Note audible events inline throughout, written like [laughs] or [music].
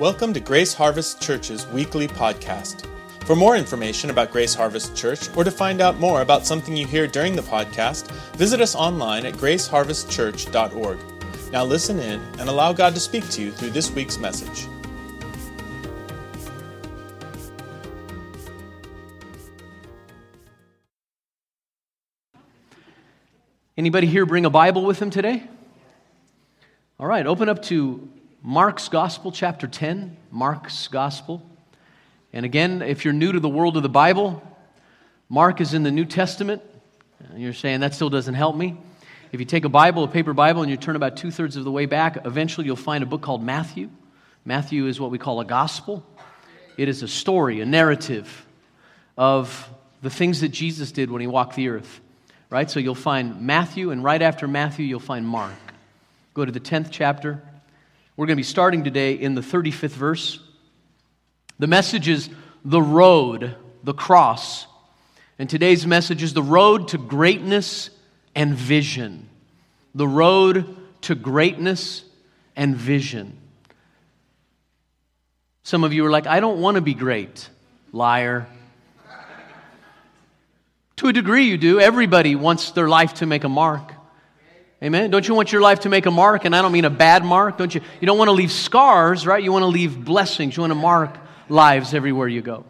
Welcome to Grace Harvest Church's weekly podcast. For more information about Grace Harvest Church or to find out more about something you hear during the podcast, visit us online at graceharvestchurch.org. Now listen in and allow God to speak to you through this week's message. Anybody here bring a Bible with them today? All right, open up to Mark's Gospel, chapter 10. Mark's Gospel. And again, if you're new to the world of the Bible, Mark is in the New Testament. You're saying that still doesn't help me. If you take a Bible, a paper Bible, and you turn about two thirds of the way back, eventually you'll find a book called Matthew. Matthew is what we call a gospel, it is a story, a narrative of the things that Jesus did when he walked the earth. Right? So you'll find Matthew, and right after Matthew, you'll find Mark. Go to the 10th chapter. We're going to be starting today in the 35th verse. The message is the road, the cross. And today's message is the road to greatness and vision. The road to greatness and vision. Some of you are like, I don't want to be great. Liar. To a degree, you do. Everybody wants their life to make a mark. Amen. Don't you want your life to make a mark? And I don't mean a bad mark. Don't you? You don't want to leave scars, right? You want to leave blessings. You want to mark lives everywhere you go.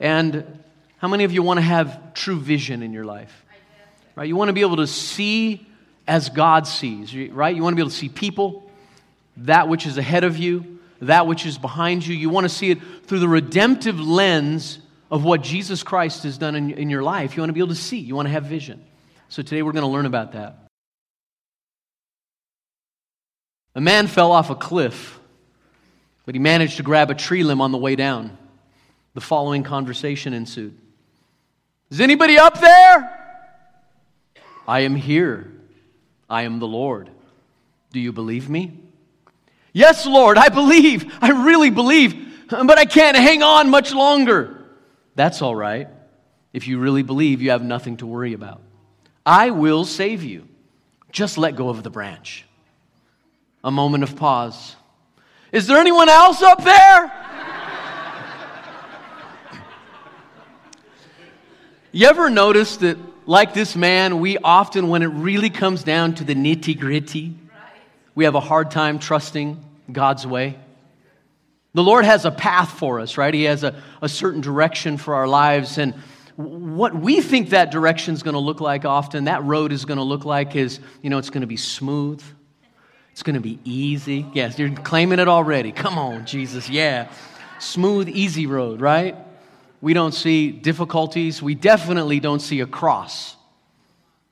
And how many of you want to have true vision in your life? Right? You want to be able to see as God sees, right? You want to be able to see people, that which is ahead of you, that which is behind you. You want to see it through the redemptive lens of what Jesus Christ has done in, in your life. You want to be able to see, you want to have vision. So today we're going to learn about that. A man fell off a cliff, but he managed to grab a tree limb on the way down. The following conversation ensued Is anybody up there? I am here. I am the Lord. Do you believe me? Yes, Lord, I believe. I really believe, but I can't hang on much longer. That's all right. If you really believe, you have nothing to worry about. I will save you. Just let go of the branch. A moment of pause. Is there anyone else up there? you ever notice that, like this man, we often, when it really comes down to the nitty gritty, we have a hard time trusting God's way? The Lord has a path for us, right? He has a, a certain direction for our lives. And what we think that direction is going to look like often, that road is going to look like is, you know, it's going to be smooth. It's going to be easy. Yes, you're claiming it already. Come on, Jesus. Yeah. Smooth, easy road, right? We don't see difficulties. We definitely don't see a cross.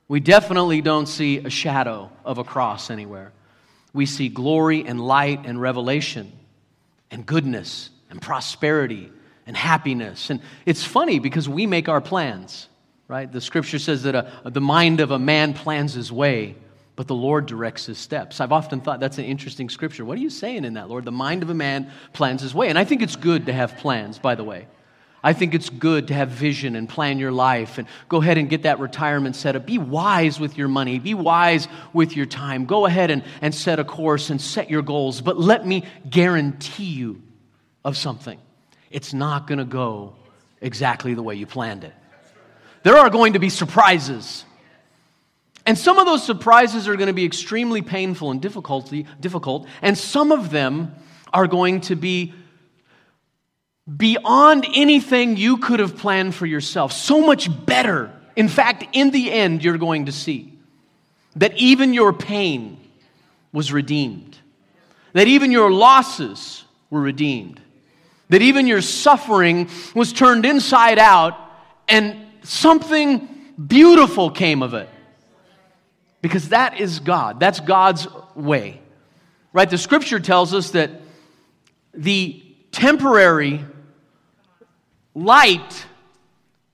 We definitely don't see a shadow of a cross anywhere. We see glory and light and revelation and goodness and prosperity and happiness. And it's funny because we make our plans, right? The scripture says that a, the mind of a man plans his way, but the Lord directs his steps. I've often thought that's an interesting scripture. What are you saying in that, Lord? The mind of a man plans his way. And I think it's good to have plans, by the way. I think it's good to have vision and plan your life and go ahead and get that retirement set up. Be wise with your money, be wise with your time. Go ahead and, and set a course and set your goals. But let me guarantee you of something it's not going to go exactly the way you planned it. There are going to be surprises. And some of those surprises are going to be extremely painful and difficulty, difficult, and some of them are going to be beyond anything you could have planned for yourself. So much better. In fact, in the end, you're going to see that even your pain was redeemed, that even your losses were redeemed, that even your suffering was turned inside out, and something beautiful came of it. Because that is God. That's God's way. Right? The scripture tells us that the temporary light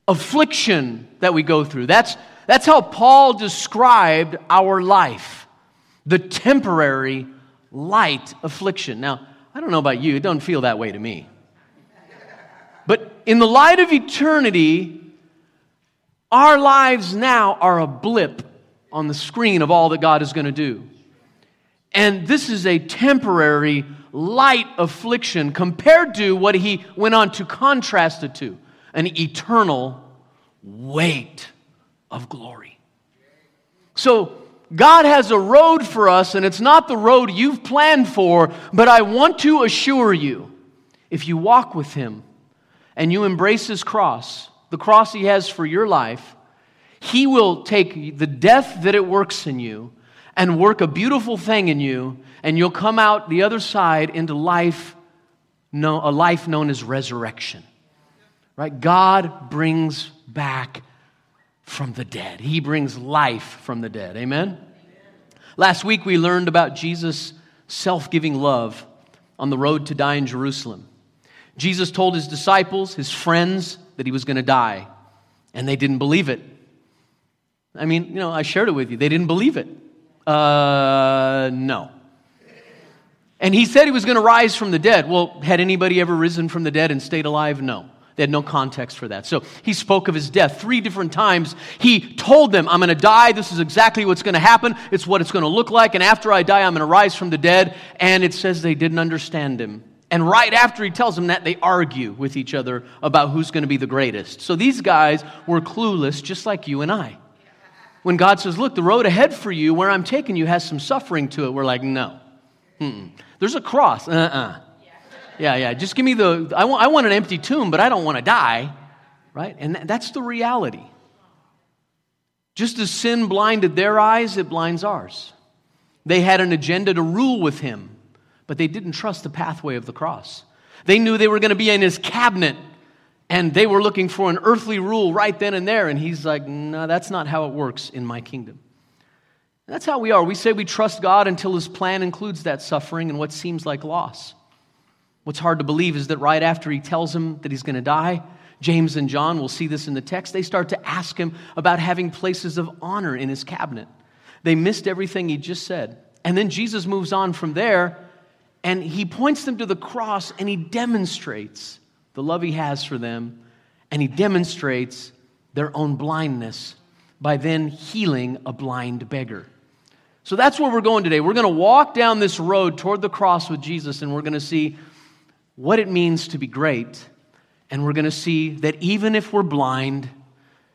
affliction that we go through. That's, that's how Paul described our life the temporary light affliction. Now, I don't know about you, it doesn't feel that way to me. But in the light of eternity, our lives now are a blip on the screen of all that God is going to do. And this is a temporary light affliction compared to what he went on to contrast it to an eternal weight of glory. So, God has a road for us, and it's not the road you've planned for, but I want to assure you if you walk with Him and you embrace His cross, the cross He has for your life, He will take the death that it works in you and work a beautiful thing in you, and you'll come out the other side into life, a life known as resurrection. Right? God brings back from the dead. He brings life from the dead. Amen? Amen. Last week we learned about Jesus' self giving love on the road to die in Jerusalem. Jesus told his disciples, his friends, that he was going to die, and they didn't believe it. I mean, you know, I shared it with you. They didn't believe it. Uh, no. And he said he was going to rise from the dead. Well, had anybody ever risen from the dead and stayed alive? No. They had no context for that. So he spoke of his death three different times. He told them, I'm going to die. This is exactly what's going to happen. It's what it's going to look like. And after I die, I'm going to rise from the dead. And it says they didn't understand him. And right after he tells them that, they argue with each other about who's going to be the greatest. So these guys were clueless, just like you and I. When God says, Look, the road ahead for you, where I'm taking you, has some suffering to it, we're like, No. Mm-mm. There's a cross. Uh uh-uh. uh yeah, yeah. Just give me the, I want, I want an empty tomb, but I don't want to die, right? And that's the reality. Just as sin blinded their eyes, it blinds ours. They had an agenda to rule with him, but they didn't trust the pathway of the cross. They knew they were going to be in his cabinet, and they were looking for an earthly rule right then and there. And he's like, no, that's not how it works in my kingdom. That's how we are. We say we trust God until his plan includes that suffering and what seems like loss. What's hard to believe is that right after he tells him that he's going to die, James and John, we'll see this in the text, they start to ask him about having places of honor in his cabinet. They missed everything he just said. And then Jesus moves on from there and he points them to the cross and he demonstrates the love he has for them and he demonstrates their own blindness by then healing a blind beggar. So that's where we're going today. We're going to walk down this road toward the cross with Jesus and we're going to see what it means to be great. And we're going to see that even if we're blind,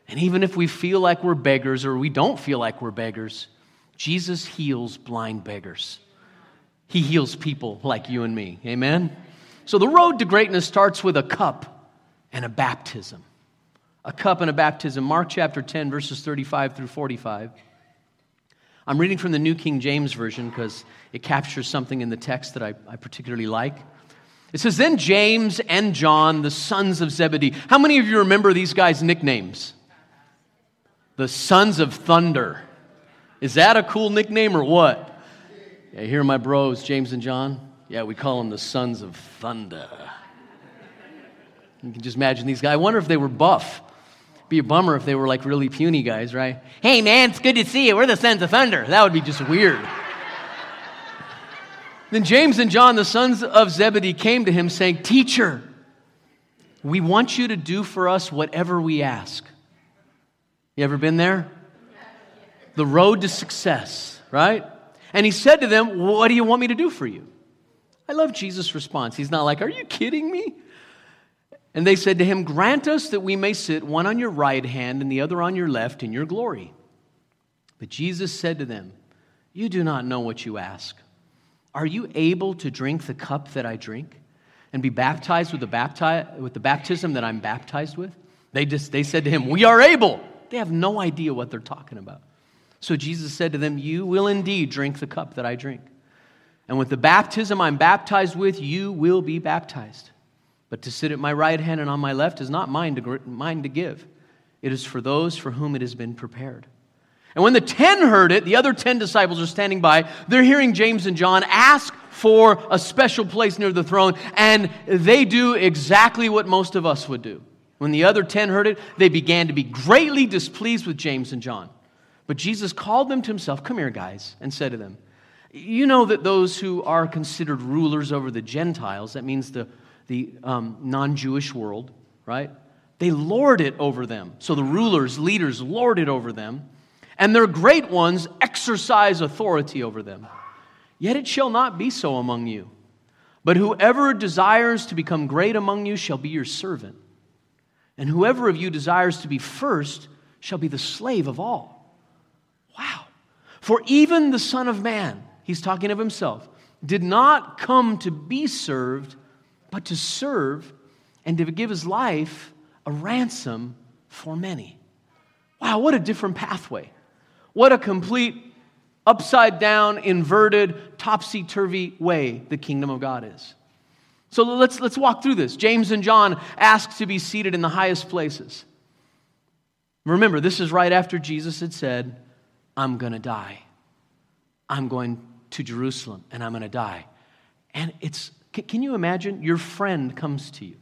and even if we feel like we're beggars or we don't feel like we're beggars, Jesus heals blind beggars. He heals people like you and me. Amen? So the road to greatness starts with a cup and a baptism. A cup and a baptism. Mark chapter 10, verses 35 through 45. I'm reading from the New King James Version because it captures something in the text that I, I particularly like. It says, Then James and John, the sons of Zebedee. How many of you remember these guys' nicknames? The sons of thunder. Is that a cool nickname or what? Yeah, here are my bros, James and John. Yeah, we call them the sons of thunder. You can just imagine these guys. I wonder if they were buff. Be a bummer if they were like really puny guys, right? Hey man, it's good to see you. We're the sons of thunder. That would be just weird. Then James and John, the sons of Zebedee, came to him saying, Teacher, we want you to do for us whatever we ask. You ever been there? The road to success, right? And he said to them, What do you want me to do for you? I love Jesus' response. He's not like, Are you kidding me? And they said to him, Grant us that we may sit one on your right hand and the other on your left in your glory. But Jesus said to them, You do not know what you ask. Are you able to drink the cup that I drink and be baptized with the, bapti- with the baptism that I'm baptized with? They, just, they said to him, We are able. They have no idea what they're talking about. So Jesus said to them, You will indeed drink the cup that I drink. And with the baptism I'm baptized with, you will be baptized. But to sit at my right hand and on my left is not mine to, mine to give, it is for those for whom it has been prepared. And when the ten heard it, the other ten disciples are standing by. They're hearing James and John ask for a special place near the throne, and they do exactly what most of us would do. When the other ten heard it, they began to be greatly displeased with James and John. But Jesus called them to himself, Come here, guys, and said to them, You know that those who are considered rulers over the Gentiles, that means the, the um, non Jewish world, right? They lord it over them. So the rulers, leaders, lord it over them and their great ones exercise authority over them. Yet it shall not be so among you. But whoever desires to become great among you shall be your servant. And whoever of you desires to be first shall be the slave of all. Wow. For even the Son of Man, he's talking of himself, did not come to be served, but to serve and to give his life a ransom for many. Wow, what a different pathway. What a complete upside down, inverted, topsy turvy way the kingdom of God is. So let's, let's walk through this. James and John ask to be seated in the highest places. Remember, this is right after Jesus had said, I'm going to die. I'm going to Jerusalem and I'm going to die. And it's, can you imagine? Your friend comes to you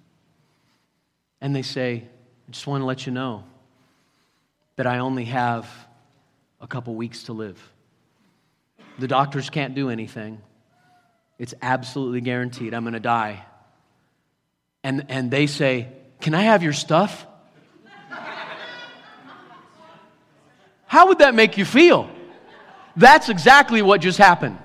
and they say, I just want to let you know that I only have a couple weeks to live. The doctors can't do anything. It's absolutely guaranteed. I'm going to die. And, and they say, Can I have your stuff? [laughs] How would that make you feel? That's exactly what just happened.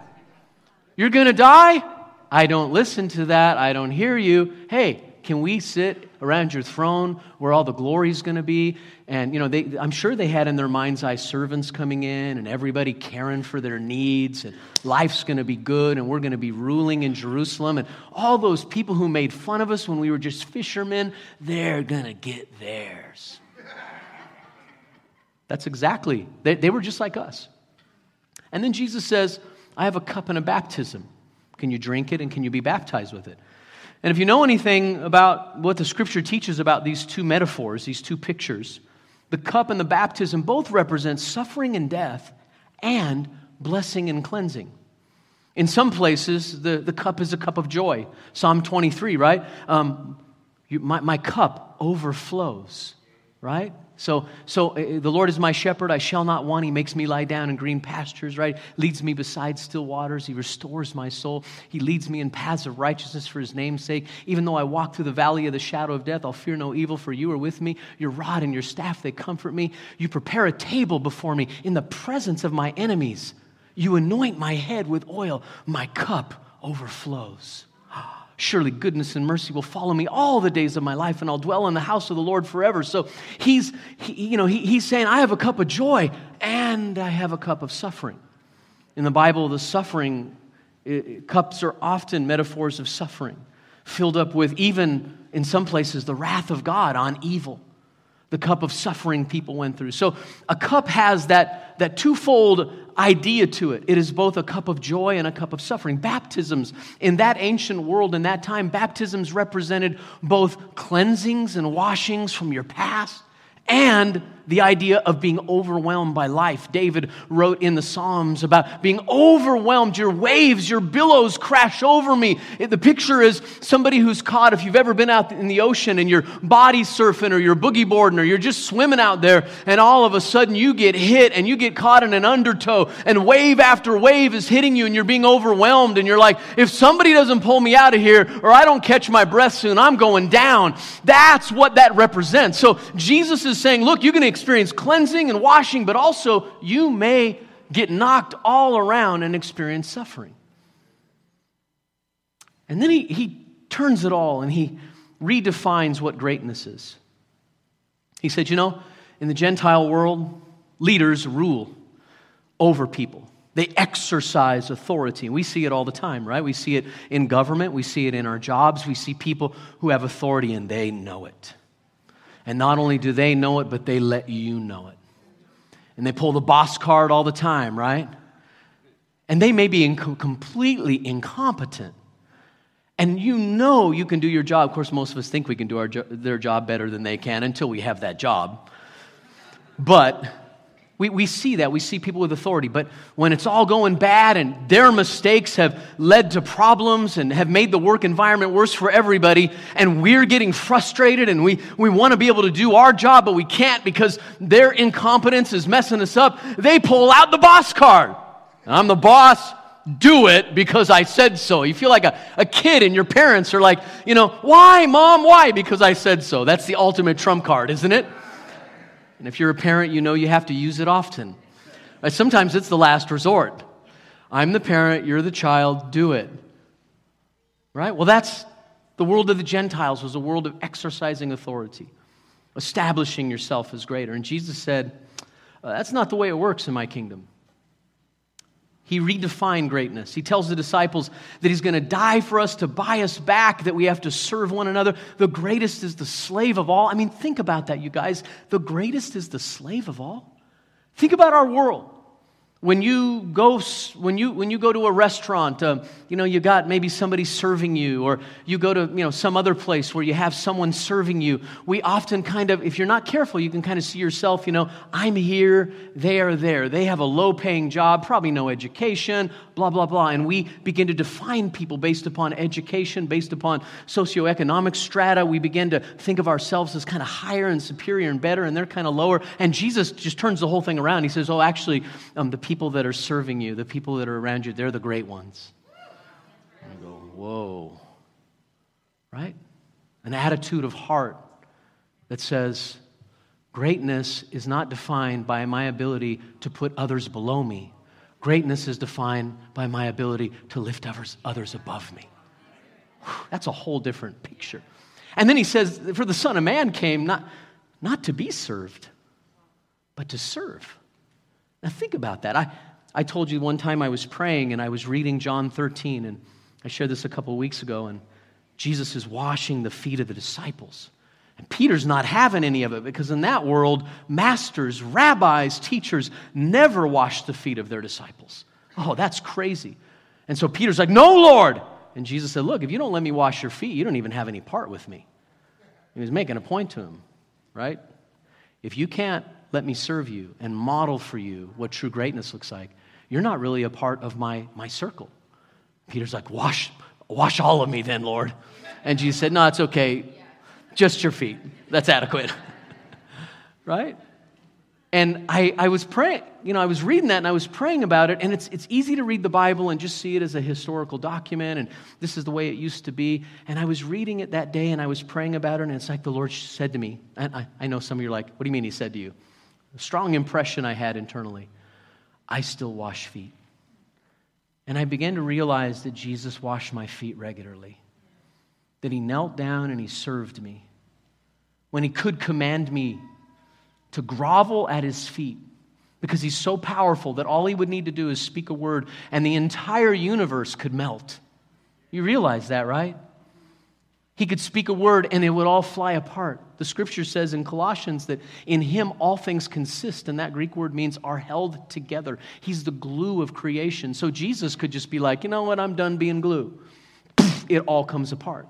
You're going to die? I don't listen to that. I don't hear you. Hey, can we sit around your throne where all the glory is going to be? And, you know, they, I'm sure they had in their mind's eye servants coming in and everybody caring for their needs, and life's going to be good, and we're going to be ruling in Jerusalem. And all those people who made fun of us when we were just fishermen, they're going to get theirs. That's exactly, they, they were just like us. And then Jesus says, I have a cup and a baptism. Can you drink it and can you be baptized with it? And if you know anything about what the scripture teaches about these two metaphors, these two pictures, the cup and the baptism both represent suffering and death and blessing and cleansing. In some places, the, the cup is a cup of joy. Psalm 23, right? Um, you, my, my cup overflows, right? So, so uh, the Lord is my shepherd, I shall not want. He makes me lie down in green pastures, right? Leads me beside still waters. He restores my soul. He leads me in paths of righteousness for his name's sake. Even though I walk through the valley of the shadow of death, I'll fear no evil, for you are with me. Your rod and your staff, they comfort me. You prepare a table before me in the presence of my enemies. You anoint my head with oil. My cup overflows. Surely goodness and mercy will follow me all the days of my life, and I'll dwell in the house of the Lord forever. So he's, he, you know, he, he's saying, I have a cup of joy and I have a cup of suffering. In the Bible, the suffering it, cups are often metaphors of suffering, filled up with even in some places the wrath of God on evil the cup of suffering people went through. So a cup has that, that twofold idea to it. It is both a cup of joy and a cup of suffering. Baptisms, in that ancient world, in that time, baptisms represented both cleansings and washings from your past and the idea of being overwhelmed by life. David wrote in the Psalms about being overwhelmed. Your waves, your billows crash over me. The picture is somebody who's caught, if you've ever been out in the ocean and you're body surfing or you're boogie boarding or you're just swimming out there, and all of a sudden you get hit and you get caught in an undertow, and wave after wave is hitting you, and you're being overwhelmed, and you're like, if somebody doesn't pull me out of here or I don't catch my breath soon, I'm going down. That's what that represents. So Jesus is saying, look, you're going to experience cleansing and washing, but also you may get knocked all around and experience suffering. And then he, he turns it all and he redefines what greatness is. He said, You know, in the Gentile world, leaders rule over people. They exercise authority. We see it all the time, right? We see it in government, we see it in our jobs, we see people who have authority and they know it. And not only do they know it, but they let you know it. And they pull the boss card all the time, right? And they may be completely incompetent. And you know you can do your job. Of course, most of us think we can do our jo- their job better than they can until we have that job. But we, we see that. We see people with authority. But when it's all going bad and their mistakes have led to problems and have made the work environment worse for everybody, and we're getting frustrated and we, we want to be able to do our job, but we can't because their incompetence is messing us up, they pull out the boss card. I'm the boss. Do it because I said so. You feel like a, a kid, and your parents are like, you know, why, mom, why? Because I said so. That's the ultimate trump card, isn't it? And if you're a parent, you know you have to use it often. But sometimes it's the last resort. I'm the parent, you're the child, do it. Right? Well, that's the world of the Gentiles was a world of exercising authority, establishing yourself as greater. And Jesus said, uh, That's not the way it works in my kingdom. He redefined greatness. He tells the disciples that he's going to die for us to buy us back, that we have to serve one another. The greatest is the slave of all. I mean, think about that, you guys. The greatest is the slave of all. Think about our world when you go when you when you go to a restaurant uh, you know you got maybe somebody serving you or you go to you know some other place where you have someone serving you we often kind of if you're not careful you can kind of see yourself you know i'm here they are there. They have a low paying job probably no education blah blah blah and we begin to define people based upon education based upon socioeconomic strata we begin to think of ourselves as kind of higher and superior and better and they're kind of lower and jesus just turns the whole thing around he says oh actually um, the people that are serving you, the people that are around you, they're the great ones. And I go, whoa. Right? An attitude of heart that says, greatness is not defined by my ability to put others below me. Greatness is defined by my ability to lift others, others above me. That's a whole different picture. And then he says, For the Son of Man came not, not to be served, but to serve now, think about that. I, I told you one time I was praying and I was reading John 13, and I shared this a couple of weeks ago, and Jesus is washing the feet of the disciples. And Peter's not having any of it because in that world, masters, rabbis, teachers never washed the feet of their disciples. Oh, that's crazy. And so Peter's like, No, Lord. And Jesus said, Look, if you don't let me wash your feet, you don't even have any part with me. He was making a point to him, right? If you can't let me serve you and model for you what true greatness looks like, you're not really a part of my, my circle. Peter's like, wash, wash all of me then, Lord. And Jesus said, No, it's okay. Just your feet. That's adequate. [laughs] right? And I, I was praying, you know, I was reading that and I was praying about it. And it's, it's easy to read the Bible and just see it as a historical document. And this is the way it used to be. And I was reading it that day and I was praying about it. And it's like the Lord said to me, and I, I know some of you are like, what do you mean he said to you? a strong impression I had internally. I still wash feet. And I began to realize that Jesus washed my feet regularly, that he knelt down and he served me. When he could command me to grovel at his feet, because he's so powerful that all he would need to do is speak a word and the entire universe could melt. You realize that, right? He could speak a word and it would all fly apart. The scripture says in Colossians that in him all things consist, and that Greek word means are held together. He's the glue of creation. So Jesus could just be like, you know what, I'm done being glue. It all comes apart.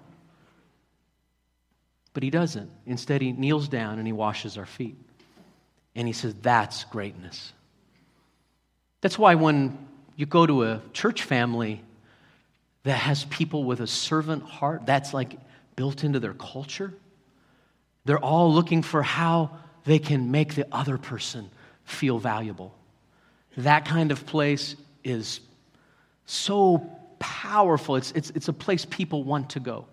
But he doesn't. Instead, he kneels down and he washes our feet. And he says, that's greatness. That's why when you go to a church family that has people with a servant heart, that's like built into their culture. They're all looking for how they can make the other person feel valuable. That kind of place is so powerful. It's, it's, it's a place people want to go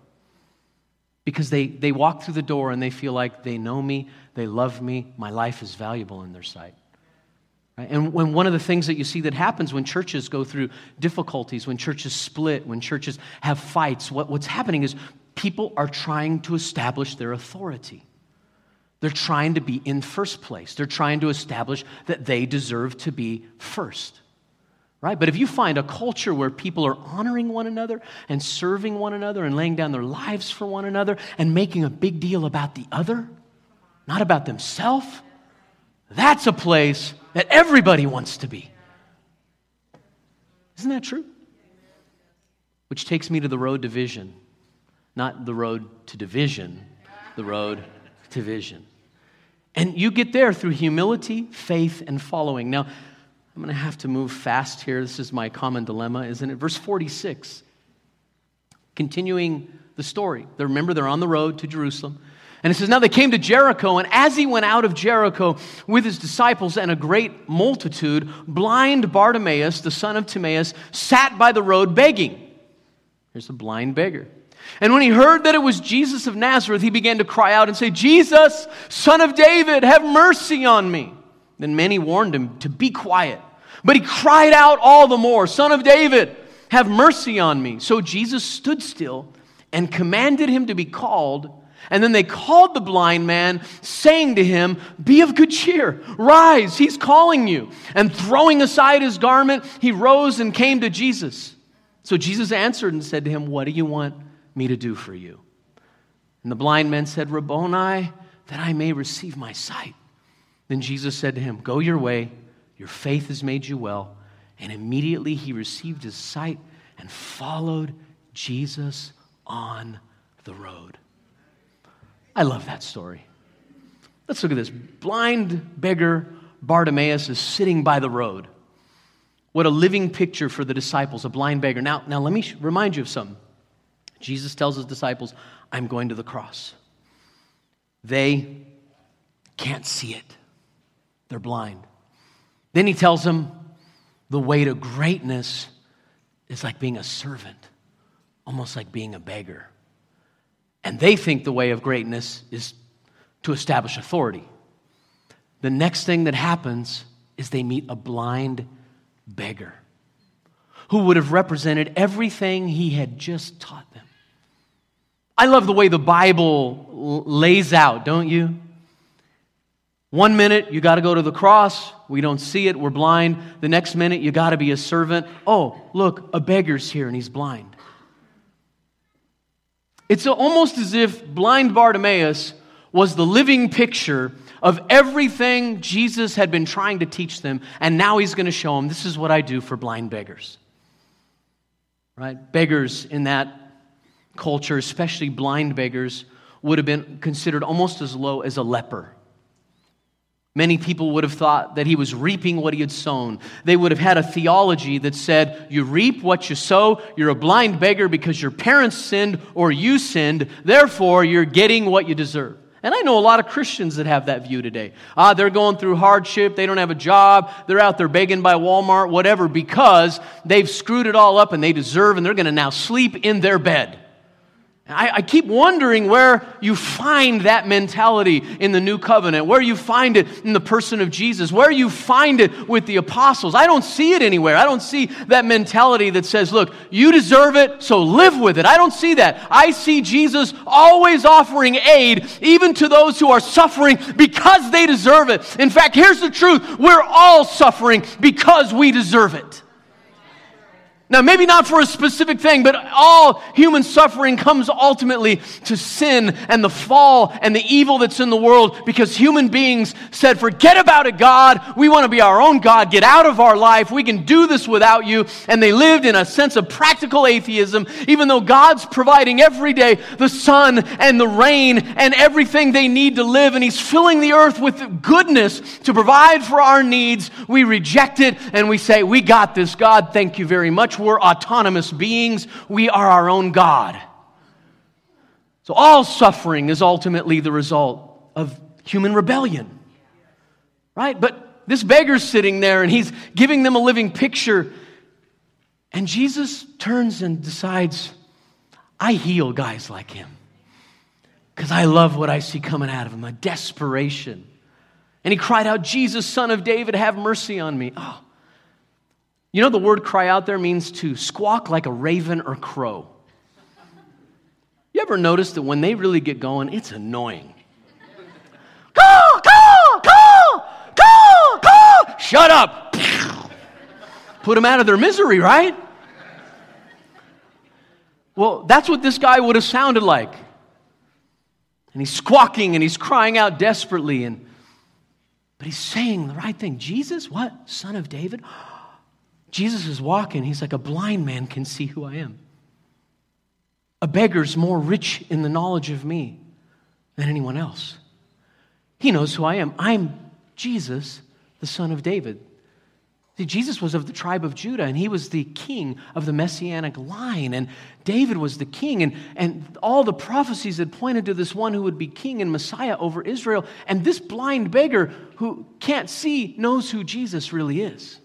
because they, they walk through the door and they feel like they know me, they love me, my life is valuable in their sight. And when one of the things that you see that happens when churches go through difficulties, when churches split, when churches have fights, what, what's happening is people are trying to establish their authority. They're trying to be in first place. They're trying to establish that they deserve to be first. Right? But if you find a culture where people are honoring one another and serving one another and laying down their lives for one another and making a big deal about the other, not about themselves, that's a place that everybody wants to be. Isn't that true? Which takes me to the road to vision. Not the road to division, the road to vision. And you get there through humility, faith, and following. Now, I'm going to have to move fast here. This is my common dilemma, isn't it? Verse 46. Continuing the story. Remember, they're on the road to Jerusalem. And it says, Now they came to Jericho, and as he went out of Jericho with his disciples and a great multitude, blind Bartimaeus, the son of Timaeus, sat by the road begging. Here's a blind beggar. And when he heard that it was Jesus of Nazareth, he began to cry out and say, Jesus, son of David, have mercy on me. Then many warned him to be quiet. But he cried out all the more, Son of David, have mercy on me. So Jesus stood still and commanded him to be called. And then they called the blind man, saying to him, Be of good cheer, rise, he's calling you. And throwing aside his garment, he rose and came to Jesus. So Jesus answered and said to him, What do you want me to do for you? And the blind man said, Rabboni, that I may receive my sight. Then Jesus said to him, Go your way, your faith has made you well. And immediately he received his sight and followed Jesus on the road. I love that story. Let's look at this. Blind beggar Bartimaeus is sitting by the road. What a living picture for the disciples, a blind beggar. Now, now let me remind you of something. Jesus tells his disciples, I'm going to the cross. They can't see it, they're blind. Then he tells them the way to greatness is like being a servant, almost like being a beggar. And they think the way of greatness is to establish authority. The next thing that happens is they meet a blind beggar who would have represented everything he had just taught them. I love the way the Bible lays out, don't you? One minute, you got to go to the cross. We don't see it. We're blind. The next minute, you got to be a servant. Oh, look, a beggar's here and he's blind. It's almost as if blind Bartimaeus was the living picture of everything Jesus had been trying to teach them, and now he's going to show them this is what I do for blind beggars. Right? Beggars in that culture, especially blind beggars, would have been considered almost as low as a leper. Many people would have thought that he was reaping what he had sown. They would have had a theology that said, You reap what you sow. You're a blind beggar because your parents sinned or you sinned. Therefore, you're getting what you deserve. And I know a lot of Christians that have that view today. Ah, they're going through hardship. They don't have a job. They're out there begging by Walmart, whatever, because they've screwed it all up and they deserve, and they're going to now sleep in their bed. I, I, keep wondering where you find that mentality in the new covenant, where you find it in the person of Jesus, where you find it with the apostles. I don't see it anywhere. I don't see that mentality that says, look, you deserve it, so live with it. I don't see that. I see Jesus always offering aid, even to those who are suffering because they deserve it. In fact, here's the truth we're all suffering because we deserve it. Now, maybe not for a specific thing, but all human suffering comes ultimately to sin and the fall and the evil that's in the world because human beings said, Forget about it, God. We want to be our own God. Get out of our life. We can do this without you. And they lived in a sense of practical atheism, even though God's providing every day the sun and the rain and everything they need to live. And He's filling the earth with goodness to provide for our needs. We reject it and we say, We got this, God. Thank you very much we're autonomous beings, we are our own God. So all suffering is ultimately the result of human rebellion. Right? But this beggar's sitting there and he's giving them a living picture. And Jesus turns and decides, I heal guys like him. Because I love what I see coming out of him a desperation. And he cried out, Jesus, son of David, have mercy on me. Oh, you know, the word cry out there means to squawk like a raven or crow. You ever notice that when they really get going, it's annoying? Caw, caw, caw, caw, caw. Shut up. Put them out of their misery, right? Well, that's what this guy would have sounded like. And he's squawking and he's crying out desperately and but he's saying the right thing. Jesus, what? Son of David? Jesus is walking. He's like, a blind man can see who I am. A beggar's more rich in the knowledge of me than anyone else. He knows who I am. I'm Jesus, the son of David. See, Jesus was of the tribe of Judah, and he was the king of the messianic line, and David was the king, and, and all the prophecies had pointed to this one who would be king and Messiah over Israel. And this blind beggar who can't see knows who Jesus really is.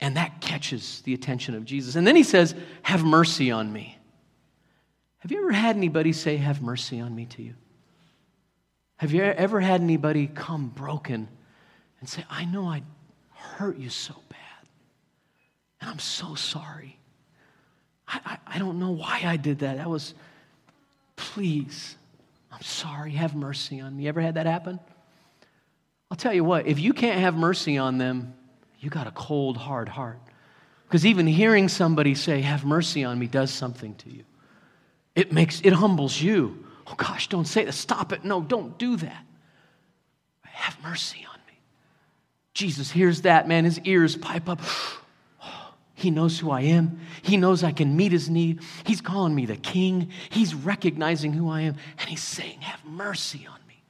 And that catches the attention of Jesus. And then he says, Have mercy on me. Have you ever had anybody say, Have mercy on me to you? Have you ever had anybody come broken and say, I know I hurt you so bad, And I'm so sorry. I, I, I don't know why I did that. That was, please, I'm sorry. Have mercy on me. You Ever had that happen? I'll tell you what, if you can't have mercy on them, you got a cold, hard heart. Because even hearing somebody say, Have mercy on me, does something to you. It makes it humbles you. Oh gosh, don't say that. Stop it. No, don't do that. Have mercy on me. Jesus hears that, man. His ears pipe up. [sighs] He knows who I am. He knows I can meet his need. He's calling me the king. He's recognizing who I am. And he's saying, Have mercy on me.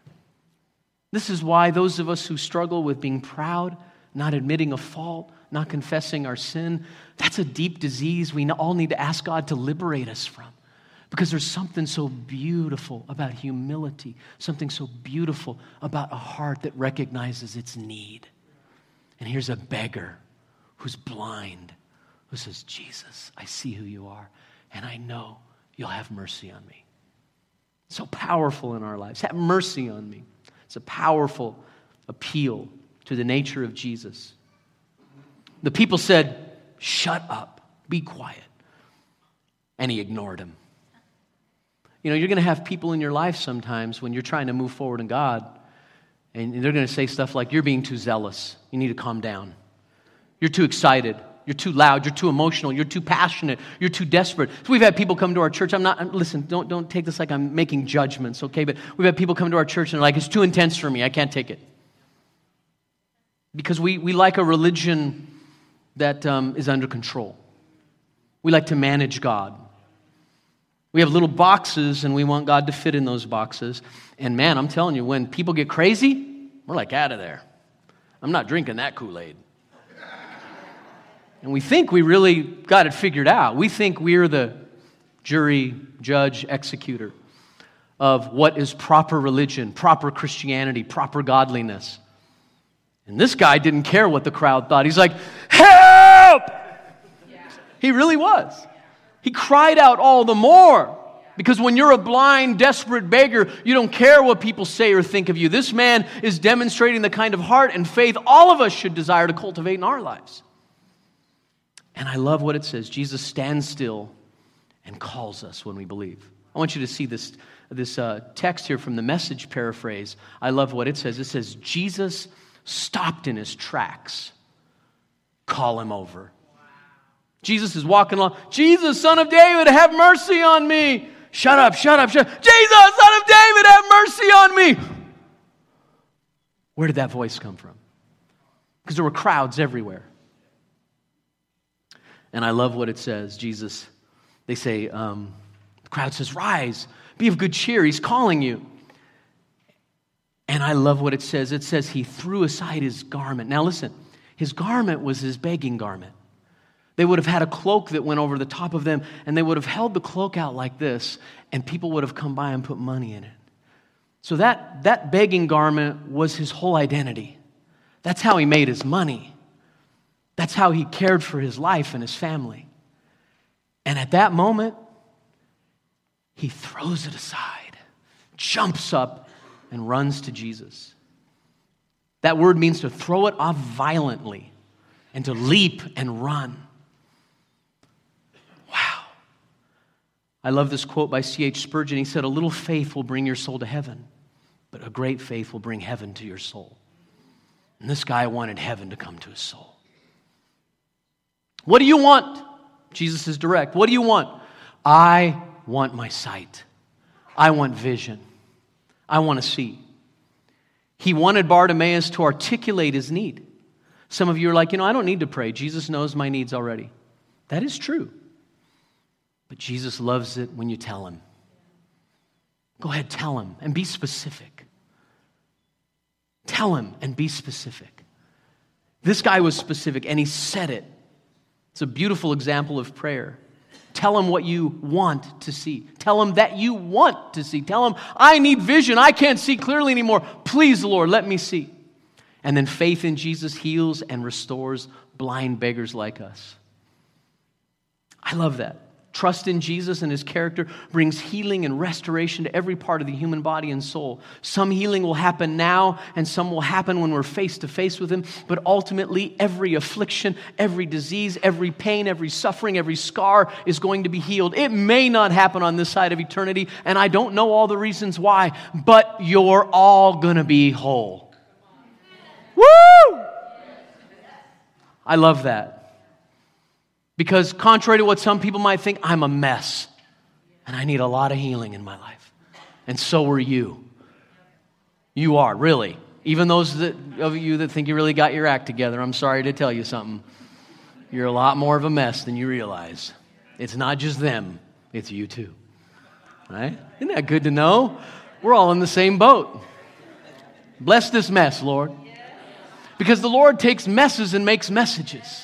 This is why those of us who struggle with being proud, not admitting a fault, not confessing our sin, that's a deep disease we all need to ask God to liberate us from. Because there's something so beautiful about humility, something so beautiful about a heart that recognizes its need. And here's a beggar who's blind, who says, Jesus, I see who you are, and I know you'll have mercy on me. So powerful in our lives. Have mercy on me. It's a powerful appeal to the nature of Jesus. The people said, Shut up, be quiet. And he ignored him. You know, you're going to have people in your life sometimes when you're trying to move forward in God, and they're going to say stuff like, You're being too zealous. You need to calm down. You're too excited. You're too loud. You're too emotional. You're too passionate. You're too desperate. So we've had people come to our church. I'm not, listen, don't, don't take this like I'm making judgments, okay? But we've had people come to our church and they're like, It's too intense for me. I can't take it. Because we, we like a religion that um, is under control. We like to manage God. We have little boxes and we want God to fit in those boxes. And man, I'm telling you, when people get crazy, we're like, out of there. I'm not drinking that Kool Aid. And we think we really got it figured out. We think we're the jury, judge, executor of what is proper religion, proper Christianity, proper godliness. And this guy didn't care what the crowd thought. He's like, Help! He really was. He cried out all the more. Because when you're a blind, desperate beggar, you don't care what people say or think of you. This man is demonstrating the kind of heart and faith all of us should desire to cultivate in our lives. And I love what it says Jesus stands still and calls us when we believe. I want you to see this, this uh, text here from the message paraphrase. I love what it says. It says, Jesus stopped in his tracks. Call him over. Jesus is walking along. Jesus, son of David, have mercy on me. Shut up, shut up, shut up. Jesus, son of David, have mercy on me. Where did that voice come from? Because there were crowds everywhere. And I love what it says. Jesus, they say, um, the crowd says, Rise, be of good cheer. He's calling you. And I love what it says. It says he threw aside his garment. Now, listen, his garment was his begging garment. They would have had a cloak that went over the top of them, and they would have held the cloak out like this, and people would have come by and put money in it. So that, that begging garment was his whole identity. That's how he made his money. That's how he cared for his life and his family. And at that moment, he throws it aside, jumps up, and runs to Jesus. That word means to throw it off violently and to leap and run. Wow. I love this quote by C.H. Spurgeon. He said, A little faith will bring your soul to heaven, but a great faith will bring heaven to your soul. And this guy wanted heaven to come to his soul. What do you want? Jesus is direct. What do you want? I want my sight. I want vision. I want to see. He wanted Bartimaeus to articulate his need. Some of you are like, you know, I don't need to pray. Jesus knows my needs already. That is true. But Jesus loves it when you tell him. Go ahead, tell him and be specific. Tell him and be specific. This guy was specific and he said it. It's a beautiful example of prayer. Tell him what you want to see. Tell him that you want to see. Tell him, I need vision. I can't see clearly anymore. Please, Lord, let me see. And then faith in Jesus heals and restores blind beggars like us. I love that. Trust in Jesus and his character brings healing and restoration to every part of the human body and soul. Some healing will happen now, and some will happen when we're face to face with him. But ultimately, every affliction, every disease, every pain, every suffering, every scar is going to be healed. It may not happen on this side of eternity, and I don't know all the reasons why, but you're all going to be whole. Woo! I love that. Because, contrary to what some people might think, I'm a mess and I need a lot of healing in my life. And so are you. You are, really. Even those that, of you that think you really got your act together, I'm sorry to tell you something. You're a lot more of a mess than you realize. It's not just them, it's you too. Right? Isn't that good to know? We're all in the same boat. Bless this mess, Lord. Because the Lord takes messes and makes messages.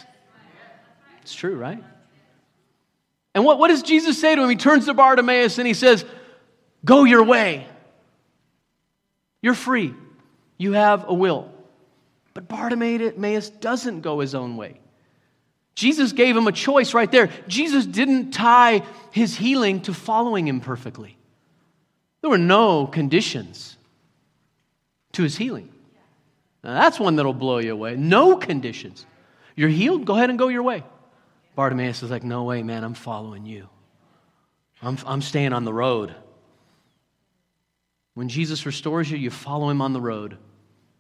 It's true, right? And what, what does Jesus say to him? He turns to Bartimaeus and he says, Go your way. You're free. You have a will. But Bartimaeus doesn't go his own way. Jesus gave him a choice right there. Jesus didn't tie his healing to following him perfectly. There were no conditions to his healing. Now, that's one that'll blow you away. No conditions. You're healed, go ahead and go your way. Bartimaeus is like, No way, man, I'm following you. I'm, I'm staying on the road. When Jesus restores you, you follow him on the road.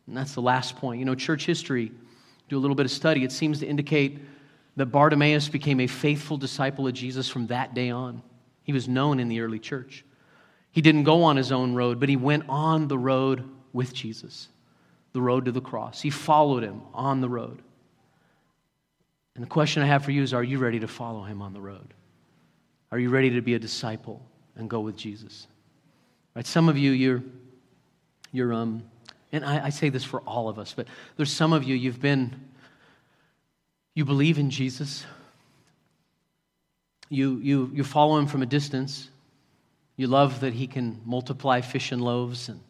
And that's the last point. You know, church history, do a little bit of study, it seems to indicate that Bartimaeus became a faithful disciple of Jesus from that day on. He was known in the early church. He didn't go on his own road, but he went on the road with Jesus, the road to the cross. He followed him on the road. And the question I have for you is are you ready to follow him on the road? Are you ready to be a disciple and go with Jesus? Right? Some of you, you're, you're um, and I, I say this for all of us, but there's some of you, you've been, you believe in Jesus. You, you, you follow him from a distance. You love that he can multiply fish and loaves and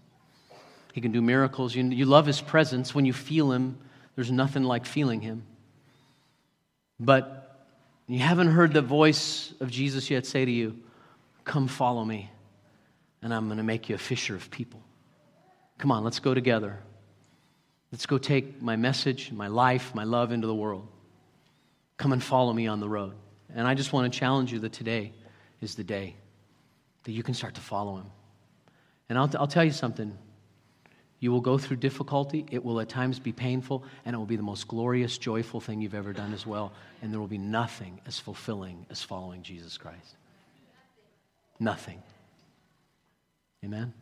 he can do miracles. You, you love his presence. When you feel him, there's nothing like feeling him. But you haven't heard the voice of Jesus yet say to you, Come follow me, and I'm going to make you a fisher of people. Come on, let's go together. Let's go take my message, my life, my love into the world. Come and follow me on the road. And I just want to challenge you that today is the day that you can start to follow him. And I'll, I'll tell you something you will go through difficulty. It will at times be painful, and it will be the most glorious, joyful thing you've ever done as well. And there will be nothing as fulfilling as following Jesus Christ. Nothing. Amen?